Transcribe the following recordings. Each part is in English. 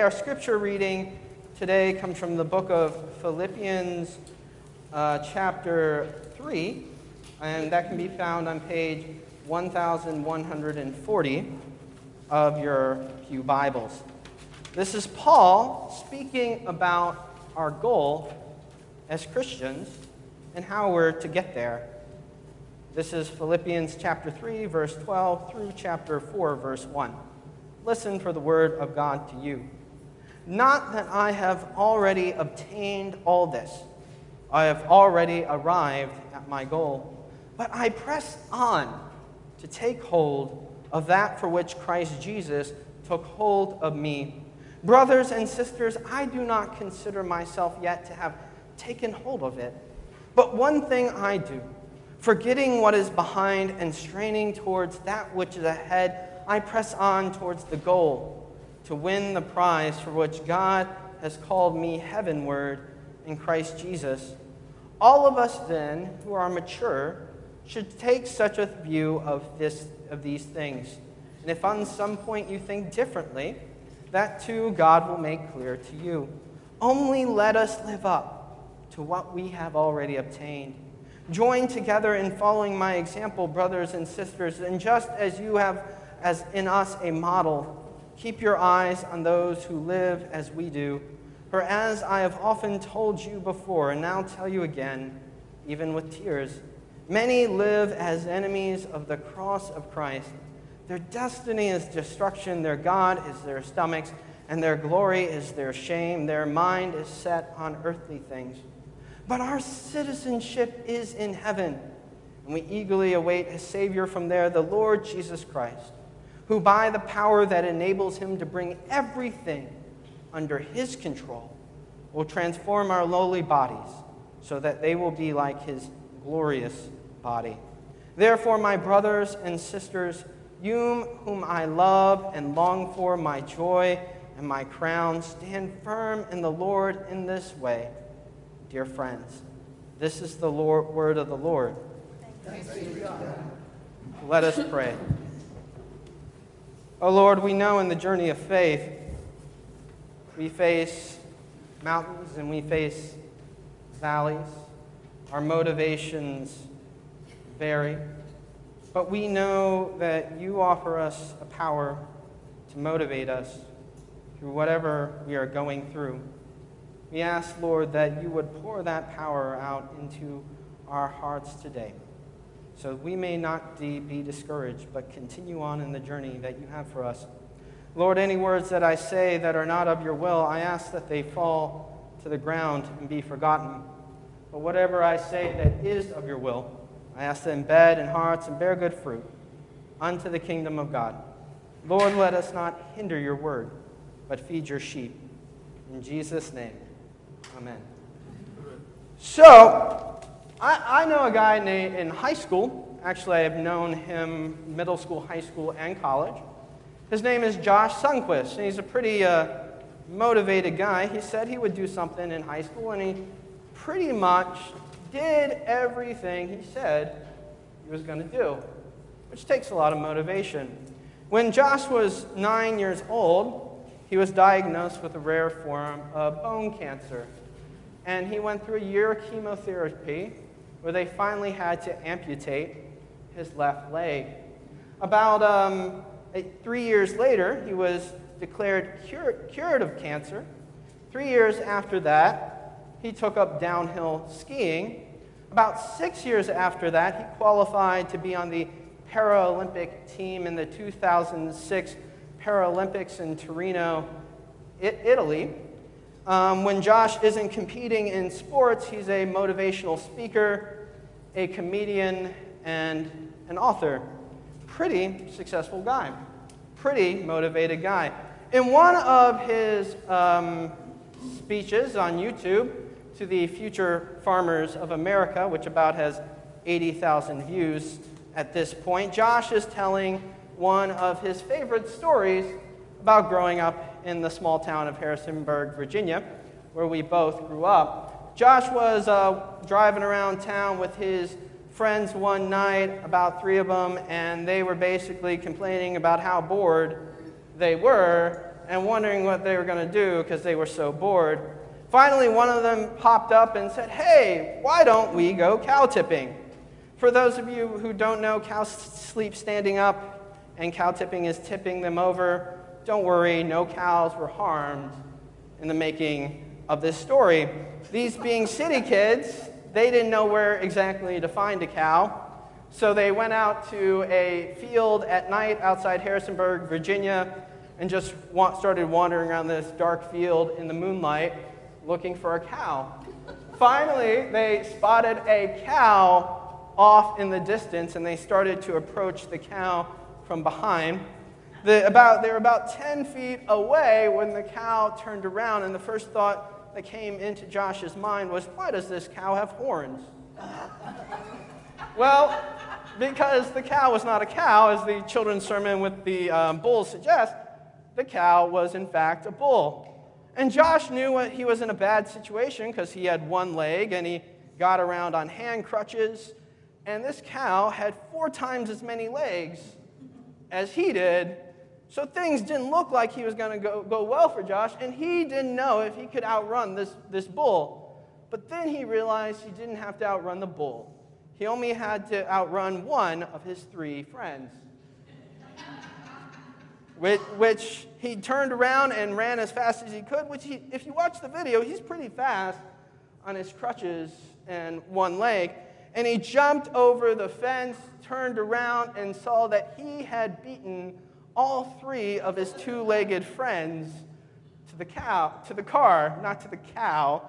Our scripture reading today comes from the book of Philippians, uh, chapter 3, and that can be found on page 1140 of your Pew Bibles. This is Paul speaking about our goal as Christians and how we're to get there. This is Philippians chapter 3, verse 12 through chapter 4, verse 1. Listen for the word of God to you. Not that I have already obtained all this, I have already arrived at my goal, but I press on to take hold of that for which Christ Jesus took hold of me. Brothers and sisters, I do not consider myself yet to have taken hold of it. But one thing I do Forgetting what is behind and straining towards that which is ahead, I press on towards the goal to win the prize for which God has called me heavenward in Christ Jesus. All of us, then, who are mature, should take such a view of, this, of these things. And if on some point you think differently, that too God will make clear to you. Only let us live up to what we have already obtained. Join together in following my example, brothers and sisters, and just as you have as in us a model, keep your eyes on those who live as we do. For as I have often told you before, and now tell you again, even with tears, many live as enemies of the cross of Christ. Their destiny is destruction, their God is their stomachs, and their glory is their shame. Their mind is set on earthly things. But our citizenship is in heaven, and we eagerly await a Savior from there, the Lord Jesus Christ, who by the power that enables him to bring everything under his control will transform our lowly bodies so that they will be like his glorious body. Therefore, my brothers and sisters, you whom I love and long for, my joy and my crown, stand firm in the Lord in this way. Dear friends, this is the Lord, word of the Lord. Let us pray. Oh Lord, we know in the journey of faith we face mountains and we face valleys. Our motivations vary. But we know that you offer us a power to motivate us through whatever we are going through. We ask, Lord, that you would pour that power out into our hearts today so we may not be discouraged, but continue on in the journey that you have for us. Lord, any words that I say that are not of your will, I ask that they fall to the ground and be forgotten. But whatever I say that is of your will, I ask to embed in hearts and bear good fruit unto the kingdom of God. Lord, let us not hinder your word, but feed your sheep. In Jesus' name. Amen. So, I, I know a guy in, in high school. Actually, I've known him middle school, high school, and college. His name is Josh Sundquist, and he's a pretty uh, motivated guy. He said he would do something in high school, and he pretty much did everything he said he was going to do, which takes a lot of motivation. When Josh was nine years old, he was diagnosed with a rare form of bone cancer and he went through a year of chemotherapy where they finally had to amputate his left leg. About um, three years later, he was declared cure, cured of cancer. Three years after that, he took up downhill skiing. About six years after that, he qualified to be on the Paralympic team in the 2006 Paralympics in Torino, Italy. Um, when Josh isn't competing in sports, he's a motivational speaker, a comedian, and an author. Pretty successful guy. Pretty motivated guy. In one of his um, speeches on YouTube to the Future Farmers of America, which about has 80,000 views at this point, Josh is telling one of his favorite stories about growing up in the small town of Harrisonburg, Virginia, where we both grew up. Josh was uh, driving around town with his friends one night, about three of them, and they were basically complaining about how bored they were and wondering what they were going to do because they were so bored. Finally, one of them popped up and said, Hey, why don't we go cow tipping? For those of you who don't know, cows sleep standing up, and cow tipping is tipping them over. Don't worry, no cows were harmed in the making of this story. These being city kids, they didn't know where exactly to find a cow. So they went out to a field at night outside Harrisonburg, Virginia, and just started wandering around this dark field in the moonlight looking for a cow. Finally, they spotted a cow off in the distance and they started to approach the cow from behind. The, about, they were about 10 feet away when the cow turned around, and the first thought that came into Josh's mind was, Why does this cow have horns? well, because the cow was not a cow, as the children's sermon with the um, bull suggests, the cow was in fact a bull. And Josh knew he was in a bad situation because he had one leg and he got around on hand crutches. And this cow had four times as many legs as he did. So things didn't look like he was going to go, go well for Josh. And he didn't know if he could outrun this, this bull. But then he realized he didn't have to outrun the bull, he only had to outrun one of his three friends which, which he turned around and ran as fast as he could, which he, if you watch the video, he's pretty fast on his crutches and one leg. And he jumped over the fence, turned around, and saw that he had beaten all three of his two legged friends to the cow, to the car, not to the cow,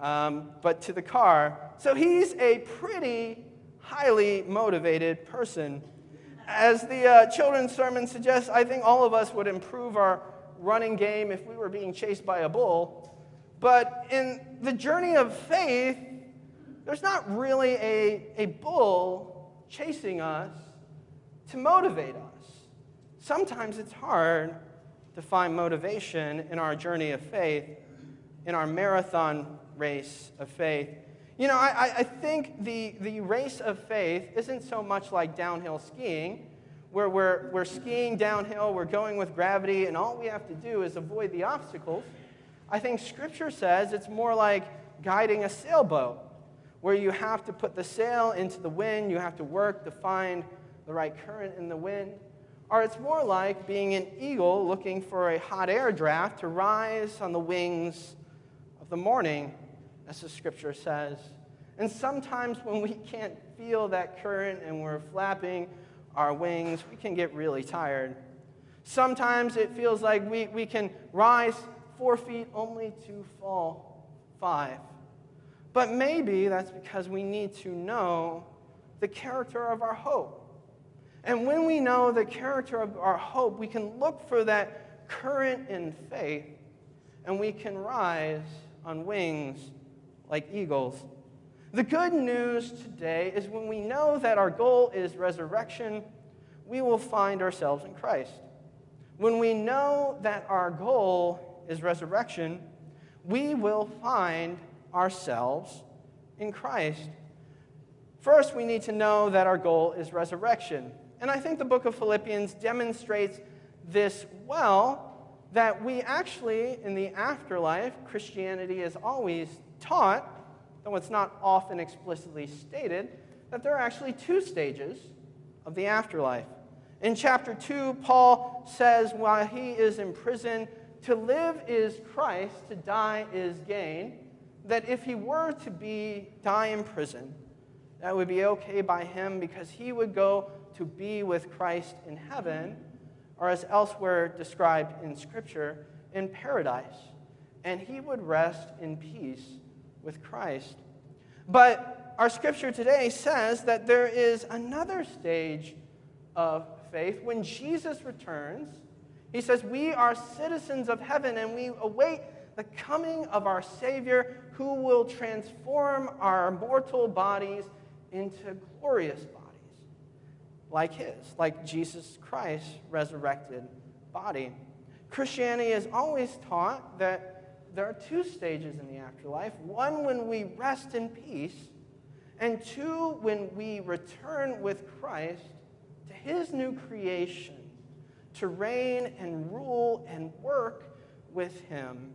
um, but to the car. So he's a pretty highly motivated person as the uh, children's sermon suggests, I think all of us would improve our running game if we were being chased by a bull. But in the journey of faith, there's not really a, a bull chasing us to motivate us. Sometimes it's hard to find motivation in our journey of faith, in our marathon race of faith. You know, I, I think the, the race of faith isn't so much like downhill skiing, where we're, we're skiing downhill, we're going with gravity, and all we have to do is avoid the obstacles. I think Scripture says it's more like guiding a sailboat, where you have to put the sail into the wind, you have to work to find the right current in the wind. Or it's more like being an eagle looking for a hot air draft to rise on the wings of the morning as the scripture says. And sometimes when we can't feel that current and we're flapping our wings, we can get really tired. Sometimes it feels like we, we can rise four feet only to fall five. But maybe that's because we need to know the character of our hope. And when we know the character of our hope, we can look for that current in faith and we can rise on wings like eagles. The good news today is when we know that our goal is resurrection, we will find ourselves in Christ. When we know that our goal is resurrection, we will find ourselves in Christ. First, we need to know that our goal is resurrection. And I think the book of Philippians demonstrates this well that we actually, in the afterlife, Christianity is always taught, though it's not often explicitly stated, that there are actually two stages of the afterlife. In chapter 2, Paul says, while he is in prison, to live is Christ, to die is gain. That if he were to be die in prison, that would be okay by him because he would go to be with Christ in heaven, or as elsewhere described in Scripture, in paradise. And he would rest in peace with Christ. But our scripture today says that there is another stage of faith. When Jesus returns, he says, We are citizens of heaven and we await the coming of our Savior who will transform our mortal bodies into glorious bodies like his, like Jesus Christ's resurrected body. Christianity has always taught that there are two stages in the afterlife one when we rest in peace, and two when we return with Christ to his new creation to reign and rule and work with him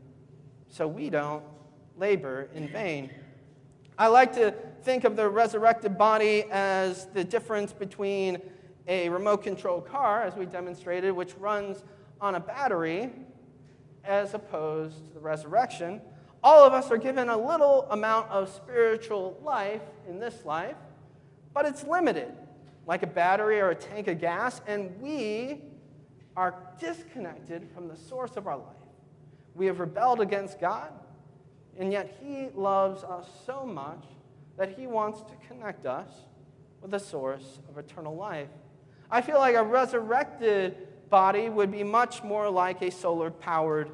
so we don't labor in vain. I like to think of the resurrected body as the difference between a remote control car, as we demonstrated, which runs on a battery, as opposed to the resurrection. All of us are given a little amount of spiritual life in this life, but it's limited, like a battery or a tank of gas, and we are disconnected from the source of our life. We have rebelled against God, and yet He loves us so much that He wants to connect us with the source of eternal life. I feel like a resurrected body would be much more like a solar powered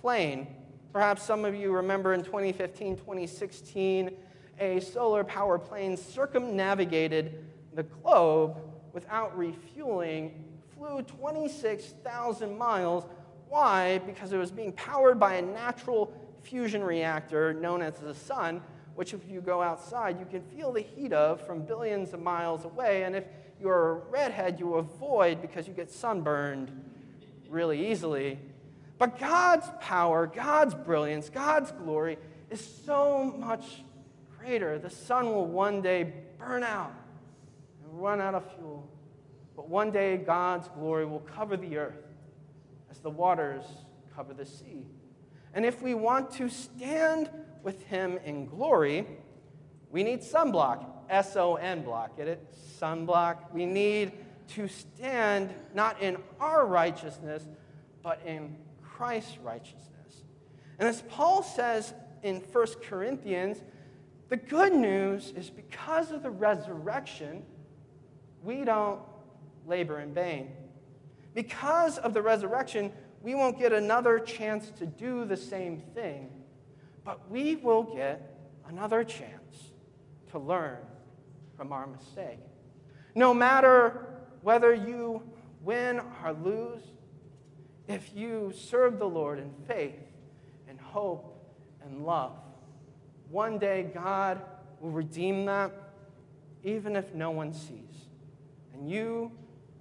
plane. Perhaps some of you remember in 2015, 2016, a solar power plane circumnavigated the globe without refueling, flew 26,000 miles. Why? Because it was being powered by a natural fusion reactor known as the sun, which, if you go outside, you can feel the heat of from billions of miles away. And if you're a redhead, you avoid because you get sunburned really easily. But God's power, God's brilliance, God's glory is so much greater. The sun will one day burn out and run out of fuel. But one day, God's glory will cover the earth as the waters cover the sea. And if we want to stand with Him in glory, we need sunblock, S O N block. Get it? Sunblock. We need to stand not in our righteousness, but in Christ's righteousness. And as Paul says in 1 Corinthians, the good news is because of the resurrection, we don't labor in vain. Because of the resurrection, we won't get another chance to do the same thing, but we will get another chance to learn from our mistake. No matter whether you win or lose, if you serve the Lord in faith and hope and love, one day God will redeem that even if no one sees. And you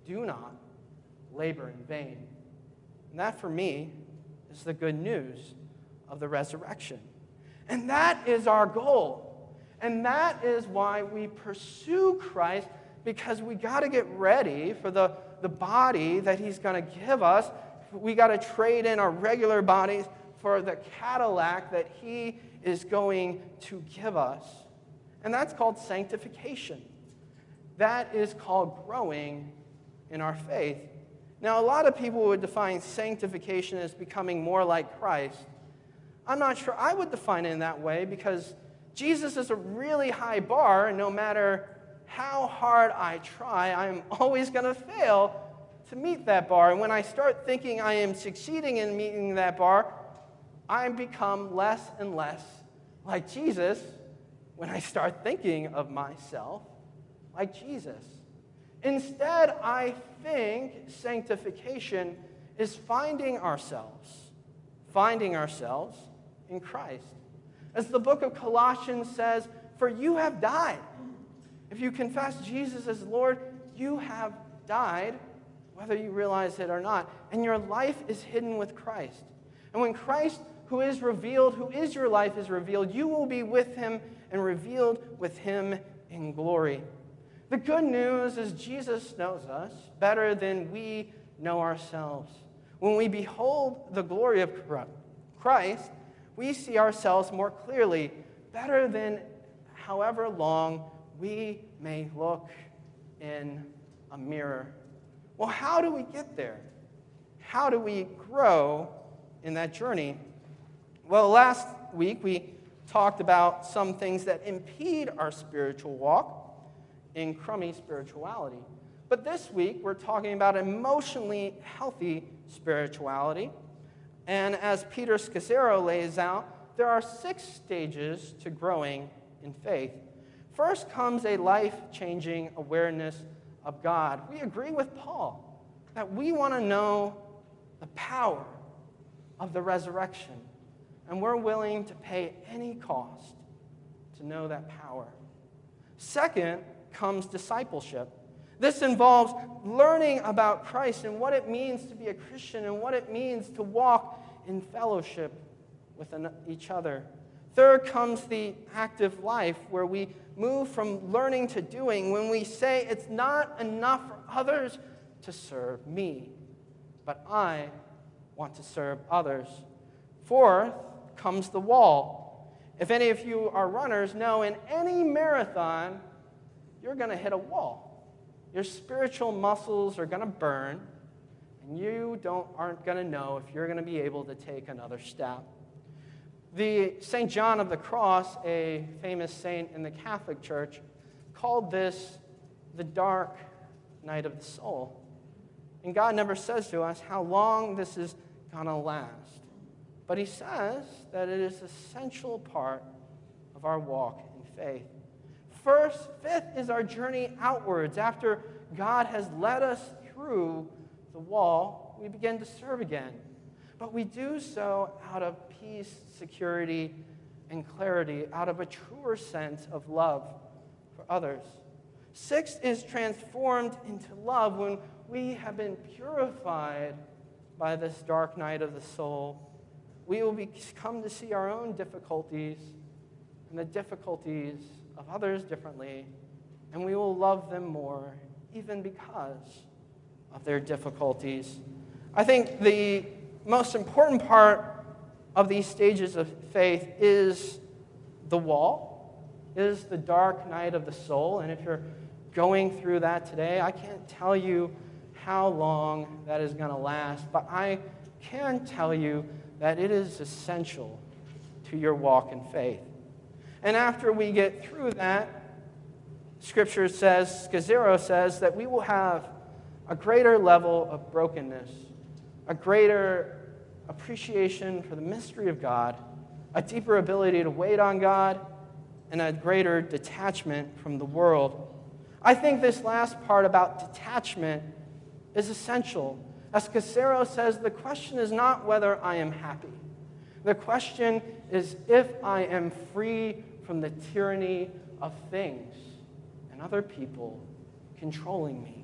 do not labor in vain. And that, for me, is the good news of the resurrection. And that is our goal. And that is why we pursue Christ, because we got to get ready for the, the body that He's going to give us. We got to trade in our regular bodies for the Cadillac that He is going to give us. And that's called sanctification. That is called growing in our faith. Now, a lot of people would define sanctification as becoming more like Christ. I'm not sure I would define it in that way because Jesus is a really high bar, and no matter how hard I try, I'm always going to fail to meet that bar. And when I start thinking I am succeeding in meeting that bar, I become less and less like Jesus when I start thinking of myself like Jesus. Instead, I think sanctification is finding ourselves, finding ourselves in Christ. As the book of Colossians says, For you have died. If you confess Jesus as Lord, you have died, whether you realize it or not. And your life is hidden with Christ. And when Christ, who is revealed, who is your life, is revealed, you will be with him and revealed with him in glory. The good news is Jesus knows us better than we know ourselves. When we behold the glory of Christ, we see ourselves more clearly, better than however long we may look in a mirror. Well, how do we get there? How do we grow in that journey? Well, last week we talked about some things that impede our spiritual walk in crummy spirituality. But this week, we're talking about emotionally healthy spirituality. And as Peter Scazzero lays out, there are six stages to growing in faith. First comes a life changing awareness of God. We agree with Paul that we want to know the power of the resurrection, and we're willing to pay any cost to know that power. Second, comes discipleship. This involves learning about Christ and what it means to be a Christian and what it means to walk in fellowship with each other. Third comes the active life where we move from learning to doing when we say it's not enough for others to serve me, but I want to serve others. Fourth comes the wall. If any of you are runners, know in any marathon, you're going to hit a wall. Your spiritual muscles are going to burn, and you don't, aren't going to know if you're going to be able to take another step. The St. John of the Cross, a famous saint in the Catholic Church, called this the dark night of the soul. And God never says to us how long this is going to last. But He says that it is essential part of our walk in faith. First, fifth is our journey outwards. After God has led us through the wall, we begin to serve again. But we do so out of peace, security, and clarity, out of a truer sense of love for others. Sixth is transformed into love when we have been purified by this dark night of the soul. We will be, come to see our own difficulties and the difficulties of others differently, and we will love them more, even because of their difficulties. I think the most important part of these stages of faith is the wall, is the dark night of the soul. And if you're going through that today, I can't tell you how long that is going to last, but I can tell you that it is essential to your walk in faith. And after we get through that, Scripture says, Scazzero says, that we will have a greater level of brokenness, a greater appreciation for the mystery of God, a deeper ability to wait on God, and a greater detachment from the world. I think this last part about detachment is essential. As Scazzero says, the question is not whether I am happy. The question is if I am free from the tyranny of things and other people controlling me?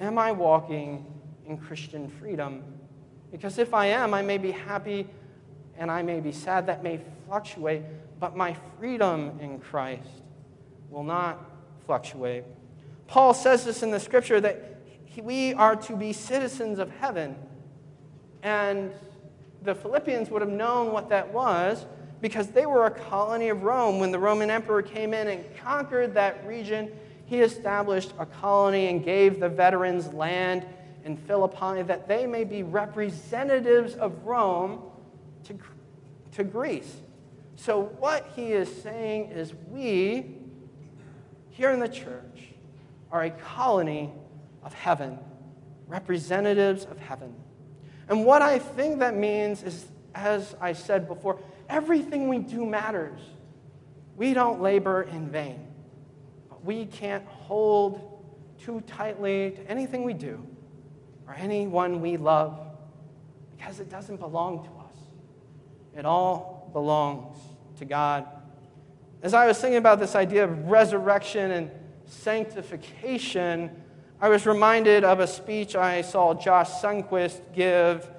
Am I walking in Christian freedom? Because if I am, I may be happy and I may be sad. That may fluctuate, but my freedom in Christ will not fluctuate. Paul says this in the scripture that we are to be citizens of heaven. And the Philippians would have known what that was because they were a colony of Rome. When the Roman emperor came in and conquered that region, he established a colony and gave the veterans land in Philippi that they may be representatives of Rome to, to Greece. So, what he is saying is, we here in the church are a colony of heaven, representatives of heaven. And what I think that means is, as I said before, everything we do matters. We don't labor in vain. But we can't hold too tightly to anything we do or anyone we love because it doesn't belong to us. It all belongs to God. As I was thinking about this idea of resurrection and sanctification, I was reminded of a speech I saw Josh Sundquist give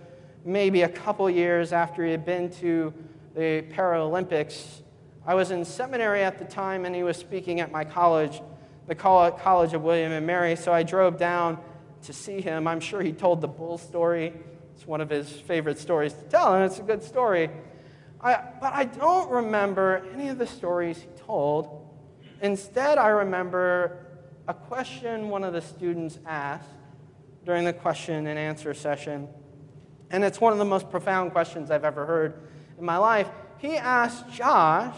maybe a couple years after he had been to the Paralympics. I was in seminary at the time, and he was speaking at my college, the College of William and Mary. So I drove down to see him. I'm sure he told the bull story. It's one of his favorite stories to tell, and it's a good story. I, but I don't remember any of the stories he told. Instead, I remember a question one of the students asked during the question and answer session. And it's one of the most profound questions I've ever heard in my life. He asked Josh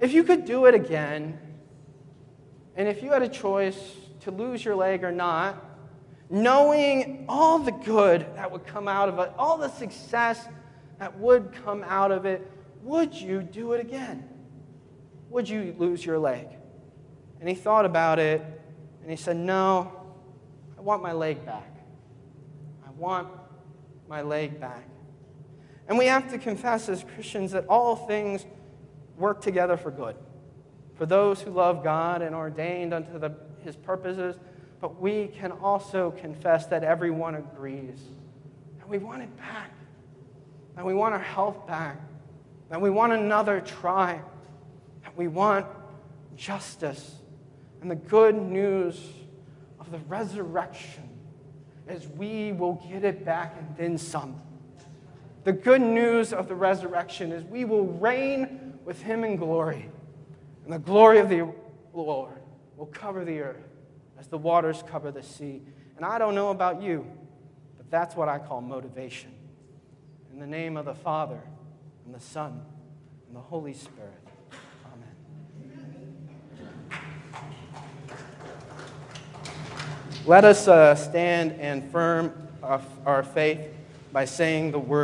if you could do it again, and if you had a choice to lose your leg or not, knowing all the good that would come out of it, all the success that would come out of it, would you do it again? Would you lose your leg? And he thought about it and he said, No, I want my leg back. I want my leg back. And we have to confess as Christians that all things work together for good. For those who love God and ordained unto the, his purposes, but we can also confess that everyone agrees that we want it back, that we want our health back, that we want another try, that we want justice. And the good news of the resurrection is we will get it back and then some. The good news of the resurrection is we will reign with him in glory. And the glory of the Lord will cover the earth as the waters cover the sea. And I don't know about you, but that's what I call motivation. In the name of the Father, and the Son, and the Holy Spirit. Amen. Let us uh, stand and firm our, faith by saying the word.